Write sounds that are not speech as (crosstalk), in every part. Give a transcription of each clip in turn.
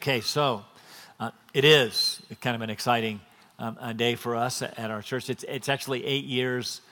Okay, so uh, it is kind of an exciting um, day for us at our church. It's, it's actually eight years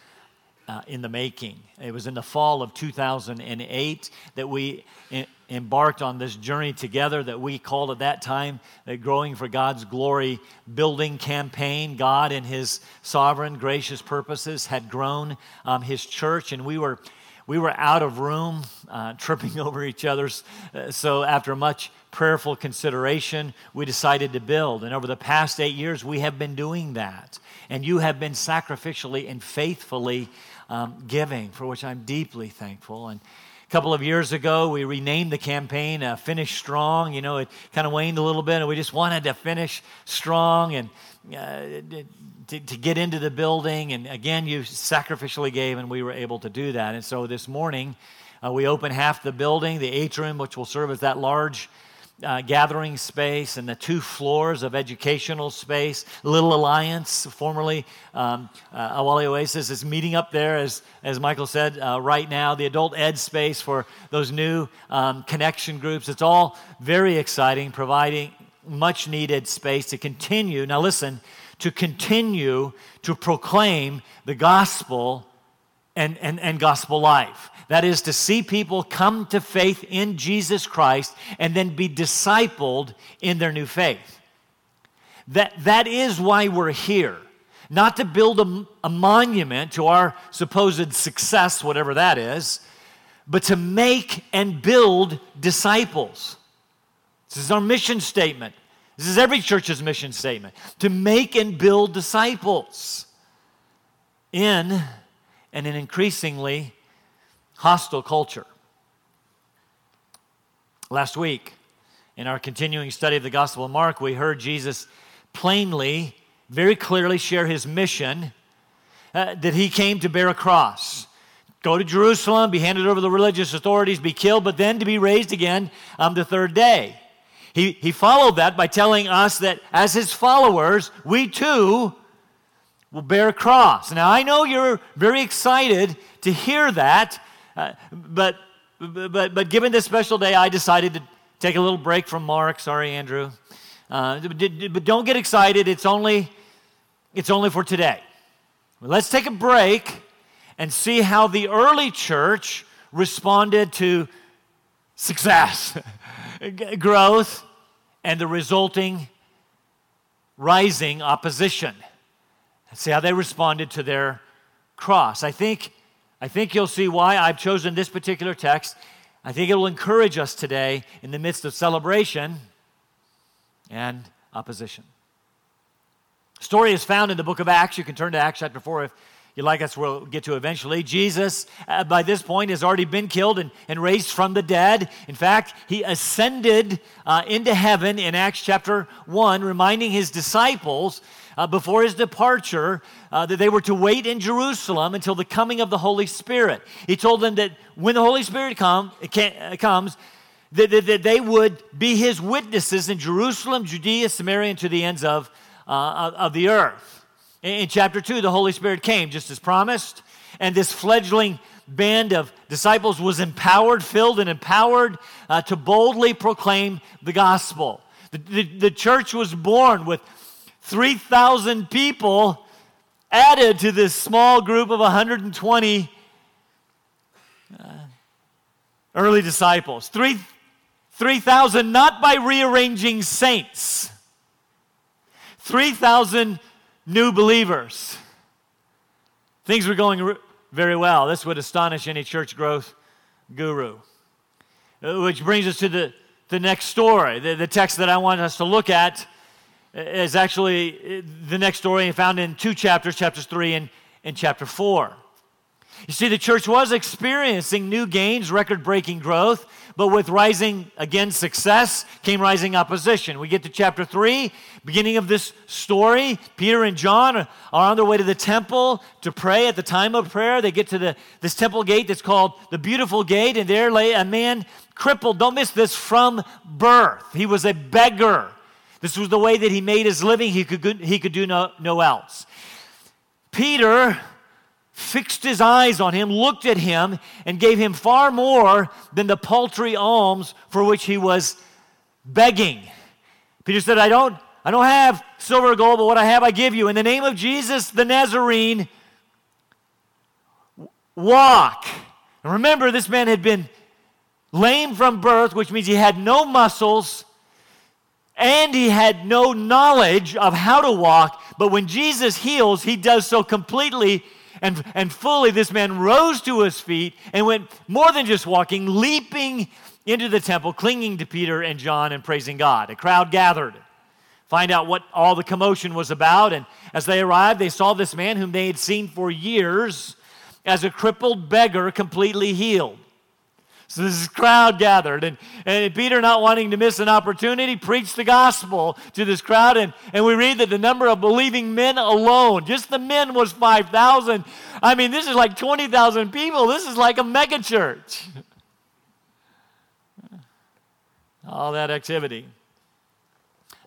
uh, in the making. It was in the fall of 2008 that we in, embarked on this journey together that we called at that time the Growing for God's Glory Building Campaign. God, in His sovereign, gracious purposes, had grown um, His church, and we were we were out of room, uh, tripping (laughs) over each other's. Uh, so, after much prayerful consideration, we decided to build. And over the past eight years, we have been doing that. And you have been sacrificially and faithfully um, giving, for which I'm deeply thankful. And a couple of years ago, we renamed the campaign uh, Finish Strong. You know, it kind of waned a little bit, and we just wanted to finish strong and uh, to, to get into the building. And again, you sacrificially gave, and we were able to do that. And so this morning, uh, we opened half the building, the atrium, which will serve as that large uh, gathering space and the two floors of educational space. Little Alliance, formerly um, uh, Awali Oasis, is meeting up there, as, as Michael said, uh, right now. The adult ed space for those new um, connection groups. It's all very exciting, providing much needed space to continue. Now, listen, to continue to proclaim the gospel and, and, and gospel life. That is to see people come to faith in Jesus Christ and then be discipled in their new faith. That, that is why we're here. Not to build a, a monument to our supposed success, whatever that is, but to make and build disciples. This is our mission statement. This is every church's mission statement to make and build disciples in and an increasingly hostile culture. Last week, in our continuing study of the Gospel of Mark, we heard Jesus plainly, very clearly share his mission uh, that he came to bear a cross. Go to Jerusalem, be handed over to the religious authorities, be killed, but then to be raised again on the third day. He, he followed that by telling us that as his followers, we too will bear a cross. Now, I know you're very excited to hear that uh, but, but, but given this special day, I decided to take a little break from Mark. Sorry, Andrew. Uh, but don't get excited. It's only, it's only for today. Let's take a break and see how the early church responded to success, (laughs) growth, and the resulting rising opposition. See how they responded to their cross. I think I think you'll see why I've chosen this particular text. I think it will encourage us today in the midst of celebration and opposition. Story is found in the book of Acts. You can turn to Acts chapter 4 if you like us, we'll get to eventually. Jesus, uh, by this point, has already been killed and, and raised from the dead. In fact, he ascended uh, into heaven in Acts chapter 1, reminding his disciples uh, before his departure uh, that they were to wait in Jerusalem until the coming of the Holy Spirit. He told them that when the Holy Spirit come, uh, comes, that, that, that, they would be his witnesses in Jerusalem, Judea, Samaria, and to the ends of, uh, of the earth. In, in chapter 2, the Holy Spirit came just as promised, and this fledgling band of disciples was empowered, filled, and empowered uh, to boldly proclaim the gospel. The, the, the, church was born with 3,000 people added to this small group of 120 uh, early disciples. 3,000 3, not by rearranging saints, 3,000 new believers. Things were going very well. This would astonish any church growth guru. Uh, which brings us to the, the next story, the, the text that I want us to look at is actually the next story found in two chapters, chapters 3 and, and chapter 4. You see, the church was experiencing new gains, record breaking growth, but with rising, again, success came rising opposition. We get to chapter 3, beginning of this story. Peter and John are on their way to the temple to pray at the time of prayer. They get to the, this temple gate that's called the Beautiful Gate, and there lay a man crippled, don't miss this, from birth. He was a beggar. This was the way that he made his living. He could, he could do no, no else. Peter fixed his eyes on him, looked at him, and gave him far more than the paltry alms for which he was begging. Peter said, I don't, I don't have silver or gold, but what I have I give you. In the name of Jesus the Nazarene, walk. And remember, this man had been lame from birth, which means he had no muscles and he had no knowledge of how to walk. But when Jesus heals, he does so completely and, and fully. This man rose to his feet and went more than just walking, leaping into the temple, clinging to Peter and John and praising God. A crowd gathered. Find out what all the commotion was about. And as they arrived, they saw this man whom they had seen for years as a crippled beggar completely healed. So this crowd gathered, and, and Peter, not wanting to miss an opportunity, preached the gospel to this crowd. And, and we read that the number of believing men alone, just the men, was 5,000. I mean, this is like 20,000 people. This is like a megachurch. (laughs) All that activity.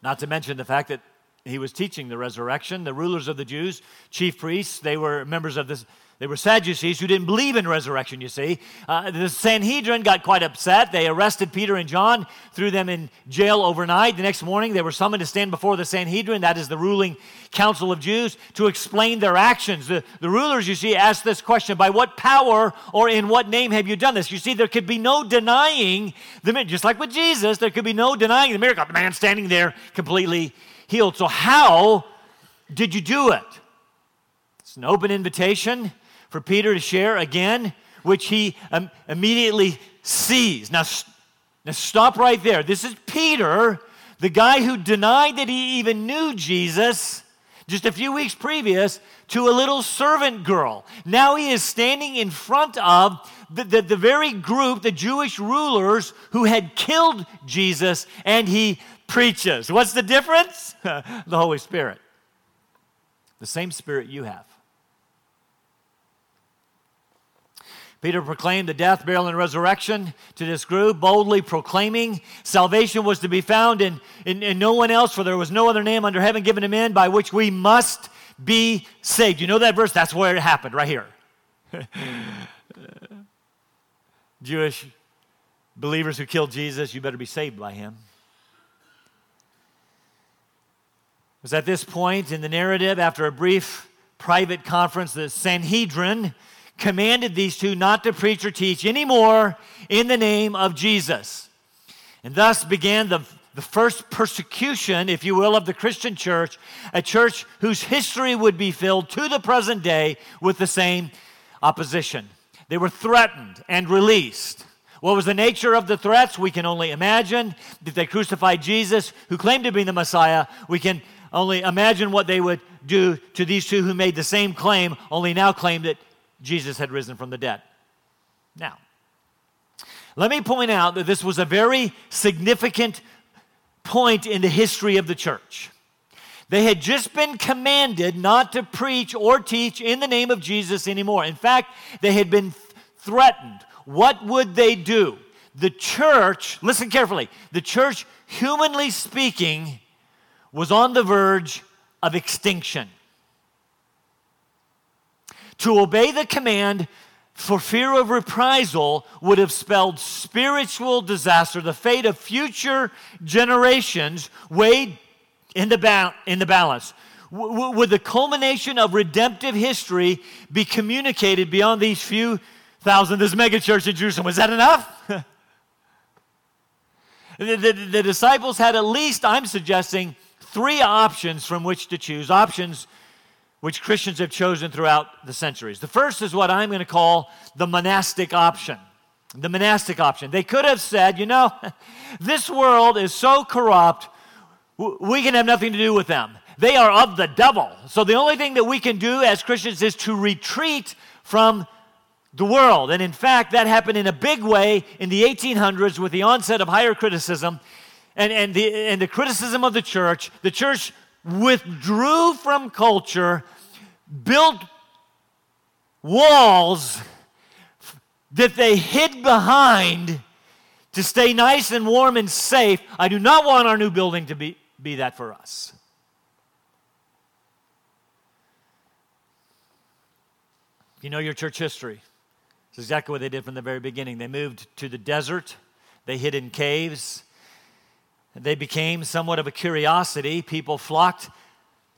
Not to mention the fact that he was teaching the resurrection. The rulers of the Jews, chief priests, they were members of this they were Sadducees who didn't believe in resurrection, you see. Uh, the Sanhedrin got quite upset. They arrested Peter and John, threw them in jail overnight. The next morning, they were summoned to stand before the Sanhedrin, that is the ruling council of Jews, to explain their actions. The, the rulers, you see, asked this question By what power or in what name have you done this? You see, there could be no denying the just like with Jesus, there could be no denying the miracle. The man standing there completely healed. So, how did you do it? It's an open invitation for Peter to share again, which he um, immediately sees. Now, now, stop right there. This is Peter, the guy who denied that he even knew Jesus just a few weeks previous to a little servant girl. Now he is standing in front of the, the, the, very group, the Jewish rulers who had killed Jesus, and he preaches. What's the difference? (laughs) the Holy Spirit. The same spirit you have. Peter proclaimed the death, burial, and resurrection to this group, boldly proclaiming salvation was to be found in, in, in, no one else, for there was no other name under heaven given to men by which we must be saved. You know that verse? That's where it happened, right here. (laughs) Jewish believers who killed Jesus, you better be saved by him. It was at this point in the narrative, after a brief private conference, the Sanhedrin commanded these two not to preach or teach anymore in the name of Jesus. And thus began the, the first persecution, if you will, of the Christian church, a church whose history would be filled to the present day with the same opposition. They were threatened and released. What was the nature of the threats? We can only imagine. If they crucified Jesus, who claimed to be the Messiah, we can only imagine what they would do to these two who made the same claim, only now claimed that Jesus had risen from the dead. Now, let me point out that this was a very significant point in the history of the church. They had just been commanded not to preach or teach in the name of Jesus anymore. In fact, they had been threatened. What would they do? The church, listen carefully, the church, humanly speaking, was on the verge of extinction. To obey the command for fear of reprisal would have spelled spiritual disaster, the fate of future generations weighed in the, ba- in the balance. W- would the culmination of redemptive history be communicated beyond these few thousand, this megachurch in Jerusalem? Was that enough? (laughs) the, the, the disciples had at least, I'm suggesting, three options from which to choose. Options which Christians have chosen throughout the centuries. The first is what I'm going to call the monastic option. The monastic option. They could have said, you know, (laughs) this world is so corrupt, we can have nothing to do with them. They are of the devil. So the only thing that we can do as Christians is to retreat from the world. And in fact, that happened in a big way in the 1800s with the onset of higher criticism and, and, the, and the criticism of the church. The church withdrew from culture, built walls that they hid behind to stay nice and warm and safe. I do not want our new building to be, be that for us. You know your church history. It's exactly what they did from the very beginning. They moved to the desert, they hid in caves, They became somewhat of a curiosity. People flocked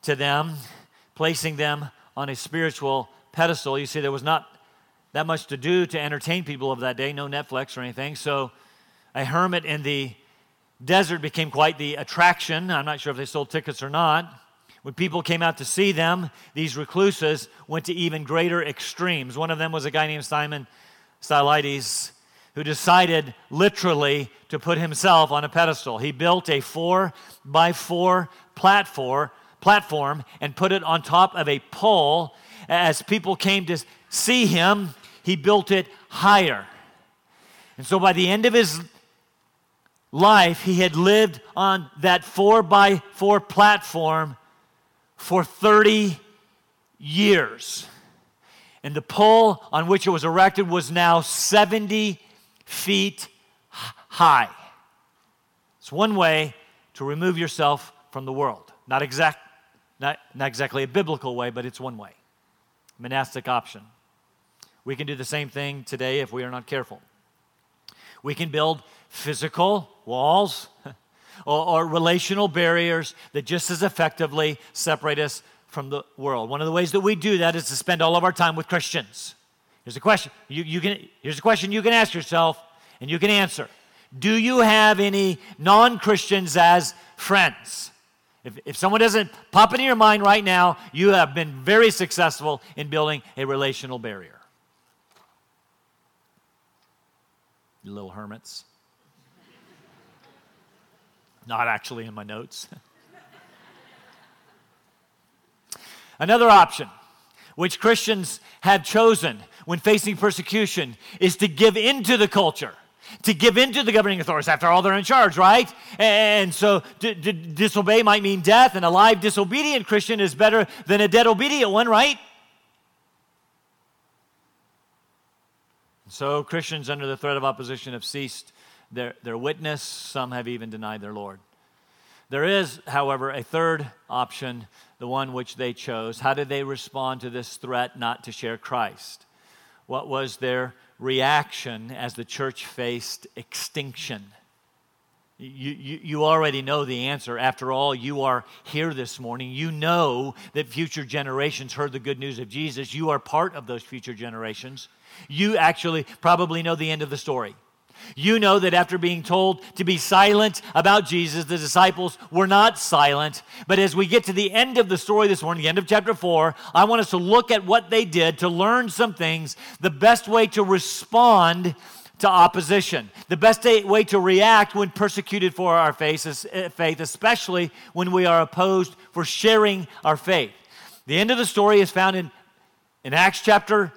to them, placing them on a spiritual pedestal. You see, there was not that much to do to entertain people of that day, no Netflix or anything. So a hermit in the desert became quite the attraction. I'm not sure if they sold tickets or not. When people came out to see them, these recluses went to even greater extremes. One of them was a guy named Simon Stylites who decided literally to put himself on a pedestal. He built a four by four platform, platform and put it on top of a pole. As people came to see him, he built it higher. And so by the end of his life, he had lived on that four by four platform for 30 years. And the pole on which it was erected was now 70 feet high. It's one way to remove yourself from the world. Not, exact, not, not exactly a biblical way, but it's one way. Monastic option. We can do the same thing today if we are not careful. We can build physical walls (laughs) or, or, relational barriers that just as effectively separate us from the world. One of the ways that we do that is to spend all of our time with Christians. Here's a question. You, you can, here's a question you can ask yourself and you can answer. Do you have any non Christians as friends? If, if someone doesn't pop into your mind right now, you have been very successful in building a relational barrier. You little hermits. Not actually in my notes. (laughs) Another option, which Christians have chosen when facing persecution, is to give into the culture to give into the governing authorities. After all, they're in charge, right? And so to, to, disobey might mean death, and a live disobedient Christian is better than a dead obedient one, right? So Christians under the threat of opposition have ceased their, their witness. Some have even denied their Lord. There is, however, a third option, the one which they chose. How did they respond to this threat not to share Christ? What was their reaction as the church faced extinction? You, you, you, already know the answer. After all, you are here this morning. You know that future generations heard the good news of Jesus. You are part of those future generations. You actually probably know the end of the story. You know that after being told to be silent about Jesus, the disciples were not silent. But as we get to the end of the story this morning, the end of chapter 4, I want us to look at what they did to learn some things, the best way to respond to opposition, the best way to react when persecuted for our eh, faith, especially when we are opposed for sharing our faith. The end of the story is found in, in Acts chapter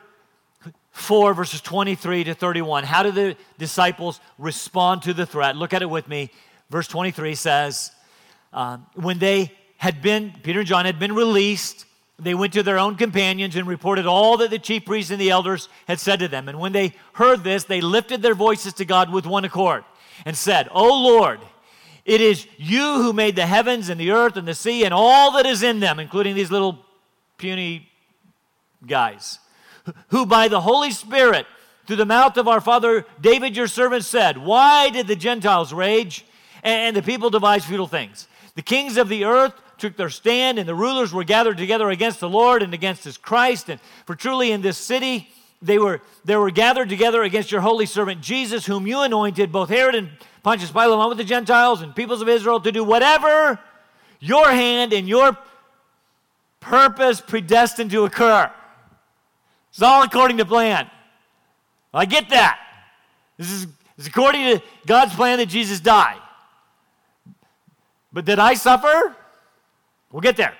4, verses 23 to 31. How do the disciples respond to the threat? Look at it with me. Verse 23 says, um, When they had been, Peter and John had been released, they went to their own companions and reported all that the chief priests and the elders had said to them. And when they heard this, they lifted their voices to God with one accord and said, O Lord, it is you who made the heavens and the earth and the sea and all that is in them, including these little puny guys who by the Holy Spirit, through the mouth of our father David, your servant, said, Why did the Gentiles rage and the people devise futile things? The kings of the earth took their stand, and the rulers were gathered together against the Lord and against his Christ. And for truly in this city they were, they were gathered together against your holy servant Jesus, whom you anointed, both Herod and Pontius Pilate, along with the Gentiles and peoples of Israel, to do whatever your hand and your purpose predestined to occur. It's all according to plan. I get that. This is, according to God's plan that Jesus die. But did I suffer? We'll get there.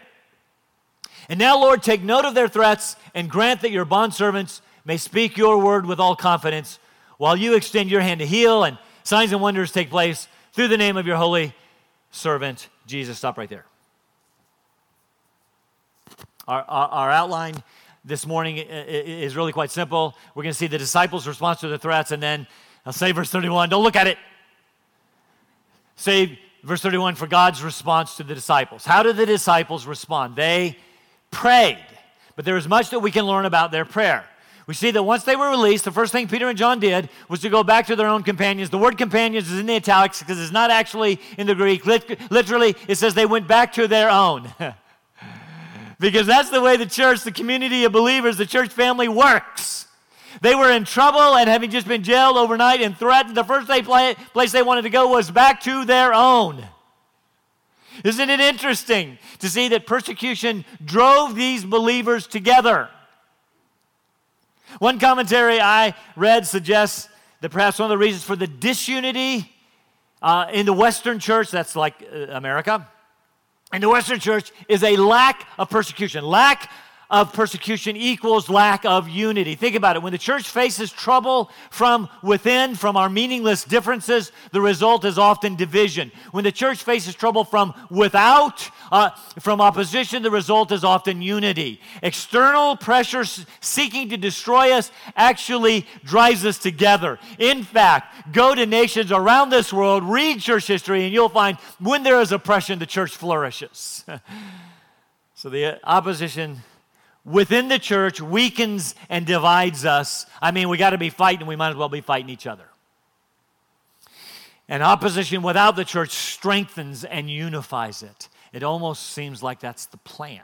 And now, Lord, take note of their threats and grant that your bondservants may speak your word with all confidence while you extend your hand to heal and signs and wonders take place through the name of your holy servant, Jesus. Stop right there. Our, our, our outline this morning is really quite simple. We're going to see the disciples' response to the threats, and then I'll say verse 31. Don't look at it. Say verse 31 for God's response to the disciples. How did the disciples respond? They prayed, but there is much that we can learn about their prayer. We see that once they were released, the first thing Peter and John did was to go back to their own companions. The word companions is in the italics because it's not actually in the Greek. Literally, it says they went back to their own. (laughs) because that's the way the church, the community of believers, the church family works. They were in trouble and having just been jailed overnight and threatened, the first place they wanted to go was back to their own. Isn't it interesting to see that persecution drove these believers together? One commentary I read suggests that perhaps one of the reasons for the disunity uh, in the Western church, that's like uh, America, in the Western church is a lack of persecution. Lack of persecution equals lack of unity. Think about it. When the church faces trouble from within, from our meaningless differences, the result is often division. When the church faces trouble from without, uh, from opposition, the result is often unity. External pressure seeking to destroy us actually drives us together. In fact, go to nations around this world, read church history, and you'll find when there is oppression, the church flourishes. (laughs) so the opposition within the church weakens and divides us. I mean, we got to be fighting, we might as well be fighting each other. And opposition without the church strengthens and unifies it. It almost seems like that's the plan.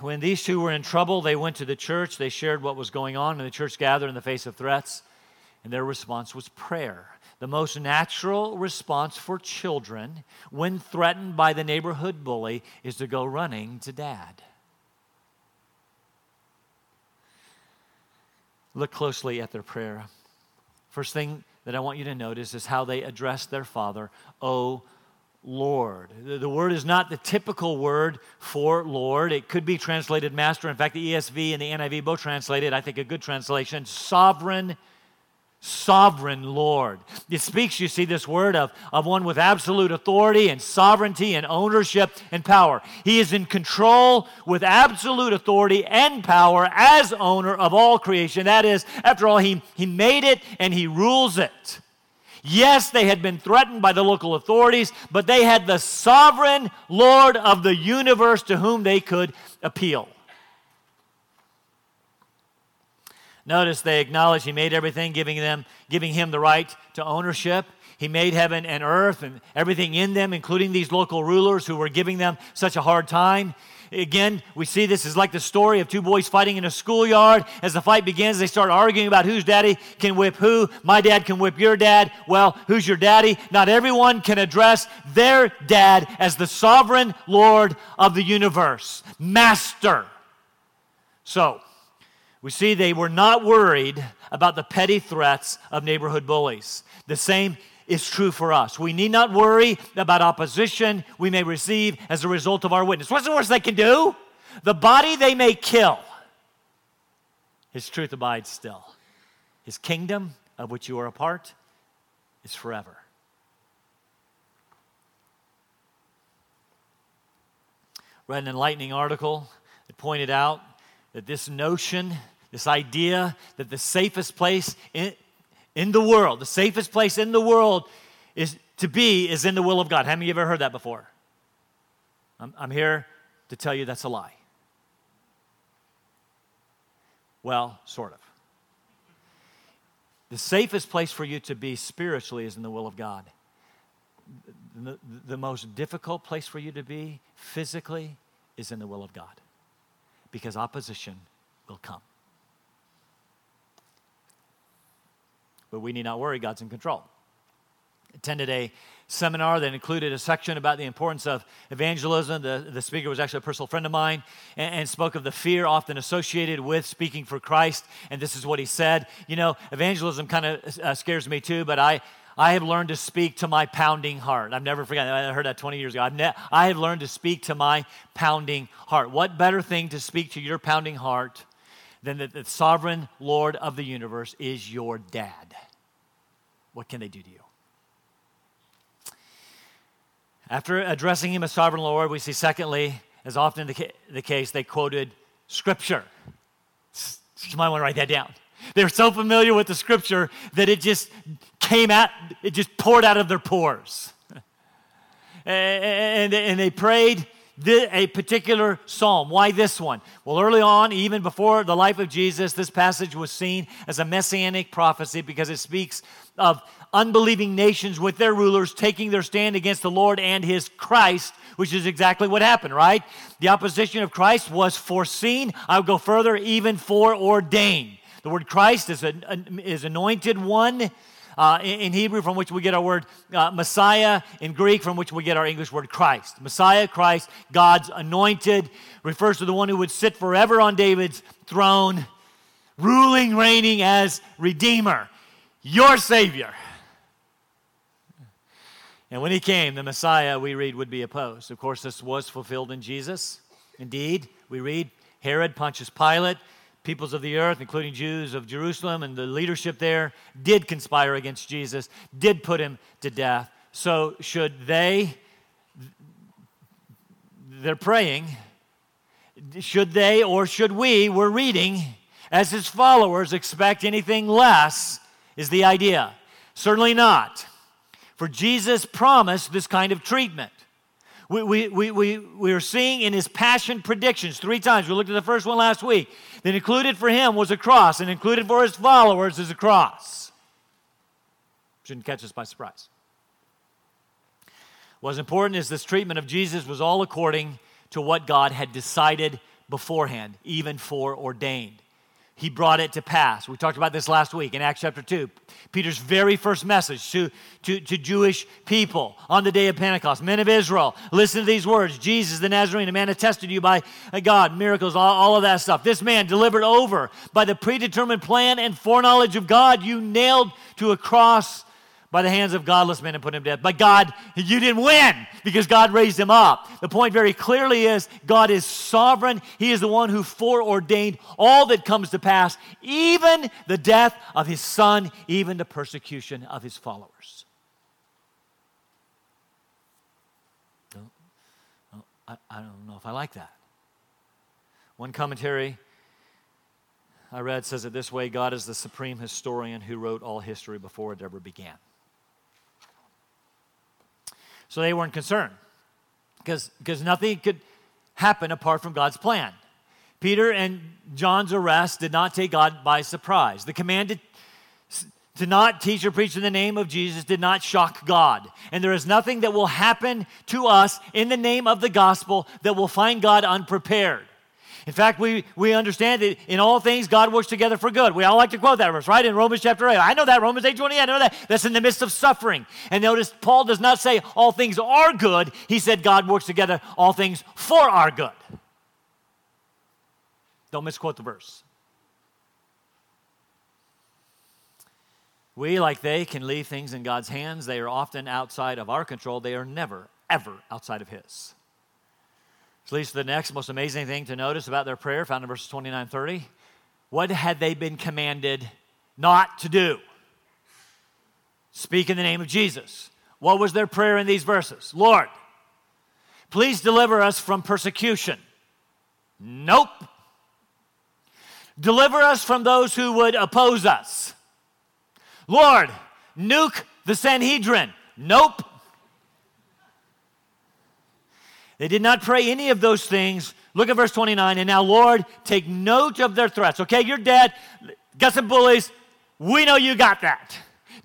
When these two were in trouble, they went to the church, they shared what was going on, and the church gathered in the face of threats, and their response was prayer. The most natural response for children when threatened by the neighborhood bully is to go running to dad. Look closely at their prayer. First thing that I want you to notice is how they address their father, Oh Lord. The word is not the typical word for Lord. It could be translated master. In fact, the ESV and the NIV both translated, I think, a good translation, sovereign sovereign Lord. It speaks, you see, this word of, of one with absolute authority and sovereignty and ownership and power. He is in control with absolute authority and power as owner of all creation. That is, after all, he, he made it and he rules it. Yes, they had been threatened by the local authorities, but they had the sovereign Lord of the universe to whom they could appeal. Notice they acknowledge he made everything, giving them, giving him the right to ownership. He made heaven and earth and everything in them, including these local rulers who were giving them such a hard time. Again, we see this is like the story of two boys fighting in a schoolyard. As the fight begins, they start arguing about whose daddy can whip who. My dad can whip your dad. Well, who's your daddy? Not everyone can address their dad as the sovereign Lord of the universe, Master. So, we see they were not worried about the petty threats of neighborhood bullies. The same is true for us. We need not worry about opposition we may receive as a result of our witness. What's the worst they can do? The body they may kill. His truth abides still. His kingdom, of which you are a part, is forever. Read an enlightening article that pointed out that this notion, this idea that the safest place in, in the world, the safest place in the world is to be is in the will of God. How many of you ever heard that before? I'm, I'm here to tell you that's a lie. Well, sort of. The safest place for you to be spiritually is in the will of God. The, the, most difficult place for you to be physically is in the will of God because opposition will come. But we need not worry, God's in control. Attended a seminar that included a section about the importance of evangelism. The, the speaker was actually a personal friend of mine and, and spoke of the fear often associated with speaking for Christ. And this is what he said You know, evangelism kind of uh, scares me too, but I, I have learned to speak to my pounding heart. I've never forgotten. I heard that 20 years ago. Ne- I have learned to speak to my pounding heart. What better thing to speak to your pounding heart than that the sovereign Lord of the universe is your dad? What can they do to you? After addressing him as sovereign Lord, we see, secondly, as often the, ca- the case, they quoted scripture. You might want to write that down. They're so familiar with the scripture that it just came out, it just poured out of their pores. (laughs) and, and, they prayed a particular psalm. Why this one? Well, early on, even before the life of Jesus, this passage was seen as a messianic prophecy because it speaks of unbelieving nations with their rulers taking their stand against the Lord and his Christ, which is exactly what happened, right? The opposition of Christ was foreseen. I'll go further, even foreordained. The word Christ is, a, is anointed one. Uh, in, Hebrew, from which we get our word uh, Messiah, in Greek, from which we get our English word Christ. Messiah, Christ, God's anointed, refers to the one who would sit forever on David's throne, ruling, reigning as Redeemer, your Savior. And when he came, the Messiah, we read, would be opposed. Of course, this was fulfilled in Jesus. Indeed, we read Herod, Pontius Pilate, peoples of the earth, including Jews of Jerusalem and the leadership there, did conspire against Jesus, did put him to death. So, should they, they're praying, should they or should we, we're reading, as his followers, expect anything less, is the idea. Certainly not. For Jesus promised this kind of treatment. We, we, we, we, we are seeing in his passion predictions three times. We looked at the first one last week. That included for him was a cross, and included for his followers is a cross. Shouldn't catch us by surprise. What's important is this treatment of Jesus was all according to what God had decided beforehand, even foreordained he brought it to pass. We talked about this last week in Acts chapter 2. Peter's very first message to, to, to Jewish people on the day of Pentecost. Men of Israel, listen to these words Jesus the Nazarene, a man attested to you by uh, God, miracles, all, all of that stuff. This man delivered over by the predetermined plan and foreknowledge of God, you nailed to a cross by the hands of godless men and put him to death. But God, you didn't win because God raised him up. The point very clearly is God is sovereign. He is the one who foreordained all that comes to pass, even the death of his son, even the persecution of his followers. I, don't know if I like that. One commentary I read says it this way God is the supreme historian who wrote all history before it ever began. So they weren't concerned because nothing could happen apart from God's plan. Peter and John's arrest did not take God by surprise. The command to, to not teach or preach in the name of Jesus did not shock God. And there is nothing that will happen to us in the name of the gospel that will find God unprepared. In fact, we, we understand that in all things God works together for good. We all like to quote that verse, right? In Romans chapter 8. I know that, Romans 8 28, I know that. That's in the midst of suffering. And notice, Paul does not say all things are good. He said God works together all things for our good. Don't misquote the verse. We, like they, can leave things in God's hands. They are often outside of our control. They are never, ever outside of His. Which leads to the next most amazing thing to notice about their prayer, found in verses 29 30. What had they been commanded not to do? Speak in the name of Jesus. What was their prayer in these verses? Lord, please deliver us from persecution. Nope. Deliver us from those who would oppose us. Lord, nuke the Sanhedrin. Nope. They did not pray any of those things. Look at verse 29. And now, Lord, take note of their threats. Okay, you're dead. Got some bullies. We know you got that.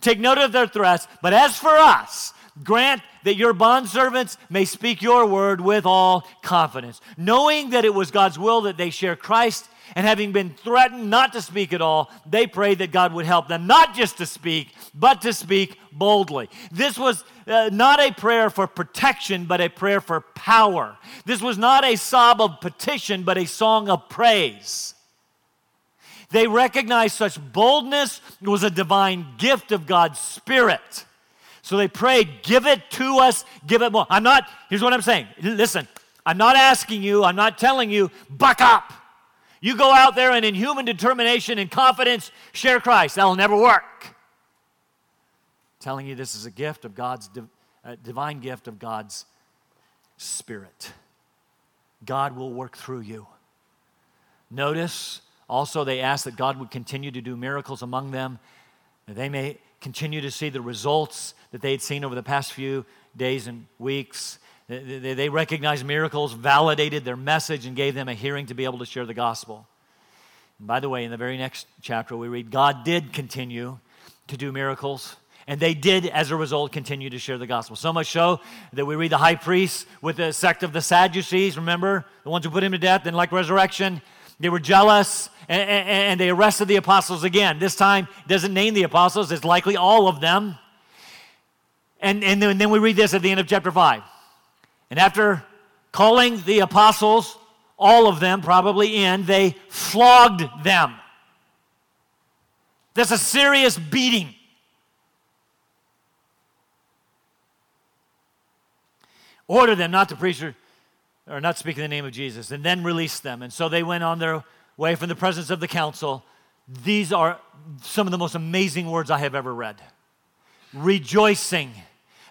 Take note of their threats. But as for us, grant that your bondservants may speak your word with all confidence, knowing that it was God's will that they share Christ. And having been threatened not to speak at all, they prayed that God would help them not just to speak, but to speak boldly. This was uh, not a prayer for protection, but a prayer for power. This was not a sob of petition, but a song of praise. They recognized such boldness was a divine gift of God's Spirit. So they prayed, Give it to us, give it more. I'm not, here's what I'm saying. Listen, I'm not asking you, I'm not telling you, buck up. You go out there and in human determination and confidence share Christ. That'll never work telling you this is a gift of God's uh, divine gift of God's Spirit. God will work through you. Notice also they asked that God would continue to do miracles among them, that they may continue to see the results that they had seen over the past few days and weeks. They, they recognized miracles, validated their message, and gave them a hearing to be able to share the gospel. And by the way, in the very next chapter, we read God did continue to do miracles. And they did, as a result, continue to share the gospel. So much so that we read the high priest with the sect of the Sadducees, remember? The ones who put him to death, and like resurrection, they were jealous and, and, and they arrested the apostles again. This time, doesn't name the apostles, it's likely all of them. And, and, then, and then we read this at the end of chapter 5. And after calling the apostles, all of them probably in, they flogged them. That's a serious beating. Order them not to preach or, or not speak in the name of Jesus, and then release them. And so they went on their way from the presence of the council. These are some of the most amazing words I have ever read. Rejoicing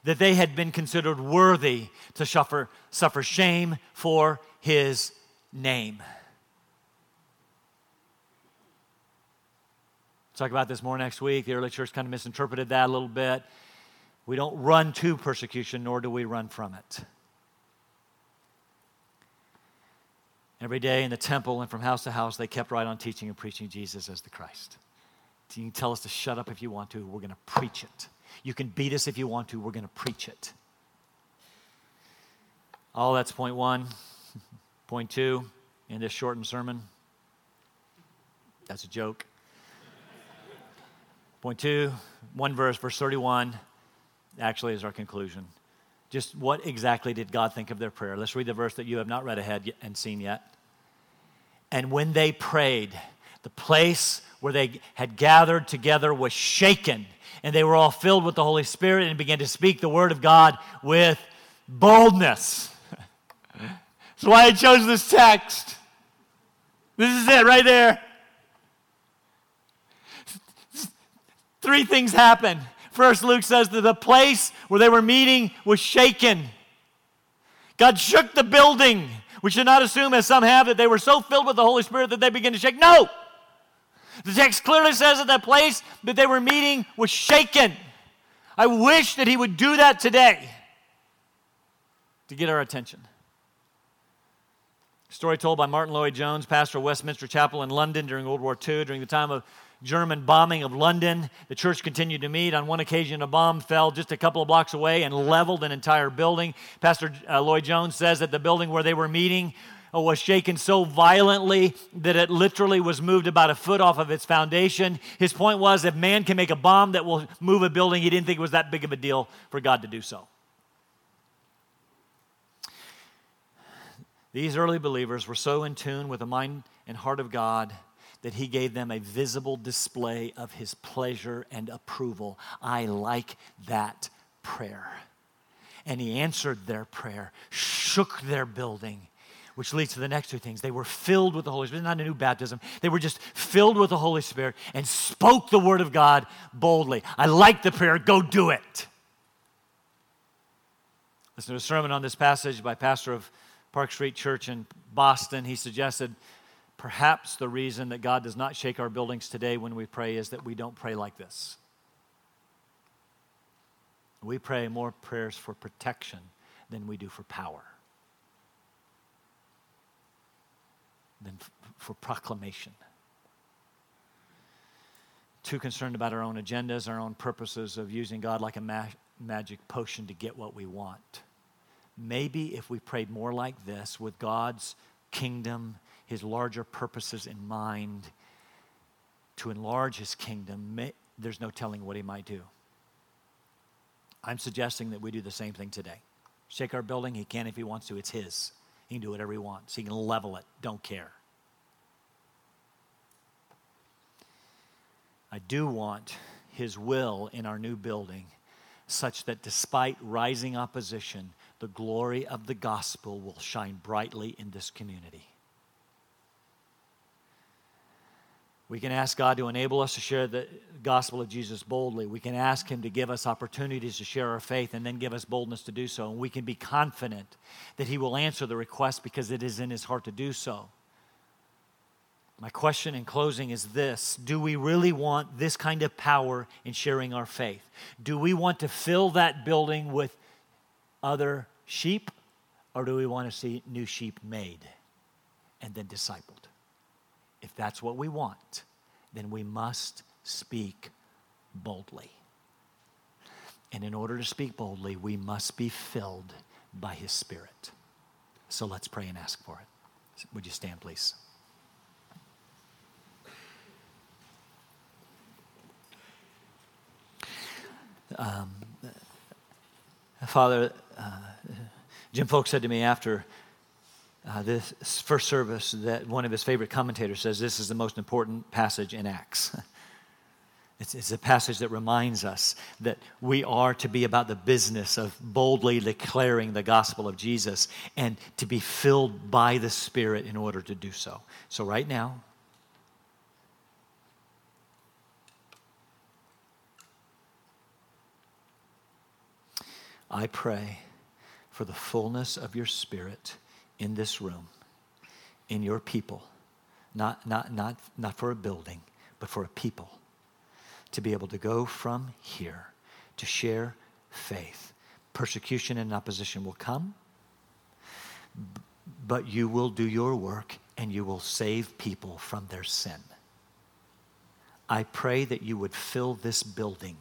that they had been considered worthy to suffer, suffer shame for his name. talk about this more next week. The early church kind of misinterpreted that a little bit. We don't run to persecution, nor do we run from it. Every day in the temple and from house to house, they kept right on teaching and preaching Jesus as the Christ. You can tell us to shut up if you want to. We're going to preach it. You can beat us if you want to. We're going to preach it. All that's point one. (laughs) Point two in this shortened sermon. That's a joke. Point two, one verse, verse 31, actually is our conclusion. Just what exactly did God think of their prayer? Let's read the verse that you have not read ahead and seen yet. And when they prayed, the place where they had gathered together was shaken, and they were all filled with the Holy Spirit and began to speak the word of God with boldness. (laughs) That's why I chose this text. This is it right there. Three things happen. First, Luke says that the place where they were meeting was shaken. God shook the building. We should not assume, as some have, that they were so filled with the Holy Spirit that they began to shake. No! The text clearly says that the place that they were meeting was shaken. I wish that He would do that today to get our attention. story told by Martyn Lloyd-Jones, pastor of Westminster Chapel in London during World War II, during the time of German bombing of London. The church continued to meet. On one occasion, a bomb fell just a couple of blocks away and leveled an entire building. Pastor uh, Lloyd-Jones says that the building where they were meeting uh, was shaken so violently that it literally was moved about a foot off of its foundation. His point was if man can make a bomb that will move a building, he didn't think it was that big of a deal for God to do so. These early believers were so in tune with the mind and heart of God that he gave them a visible display of his pleasure and approval. I like that prayer. And he answered their prayer, shook their building, which leads to the next two things. They were filled with the Holy Spirit, not a new baptism. They were just filled with the Holy Spirit and spoke the word of God boldly. I like the prayer, go do it. Listen to a sermon on this passage by pastor of Park Street Church in Boston. He suggested Perhaps the reason that God does not shake our buildings today when we pray is that we don't pray like this. We pray more prayers for protection than we do for power, than f- for proclamation. Too concerned about our own agendas, our own purposes of using God like a ma- magic potion to get what we want. Maybe if we prayed more like this with God's kingdom his larger purposes in mind to enlarge his kingdom, there's no telling what he might do. I'm suggesting that we do the same thing today. Shake our building, he can if he wants to. It's his. He can do whatever he wants. He can level it. Don't care. I do want his will in our new building such that despite rising opposition, the glory of the gospel will shine brightly in this community. We can ask God to enable us to share the gospel of Jesus boldly. We can ask Him to give us opportunities to share our faith and then give us boldness to do so. And we can be confident that He will answer the request because it is in His heart to do so. My question in closing is this Do we really want this kind of power in sharing our faith? Do we want to fill that building with other sheep Or do we want to see new sheep made and then discipled? If that's what we want, then we must speak boldly. And in order to speak boldly, we must be filled by His Spirit. So let's pray and ask for it. Would you stand, please? Um, Father, uh, Jim Folk said to me after uh, this first service that one of his favorite commentators says this is the most important passage in Acts. (laughs) It's, it's, a passage that reminds us that we are to be about the business of boldly declaring the gospel of Jesus and to be filled by the Spirit in order to do so. So, right now, I pray for the fullness of your Spirit in this room, in your people, not, not, not, not for a building, but for a people to be able to go from here to share faith. Persecution and opposition will come, but you will do your work and you will save people from their sin. I pray that you would fill this building,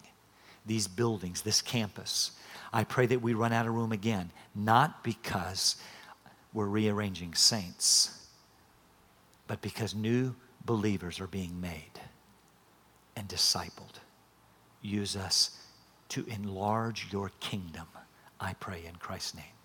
these buildings, this campus. I pray that we run out of room again, not because we're rearranging saints, but because new believers are being made and discipled. Use us to enlarge your kingdom, I pray in Christ's name.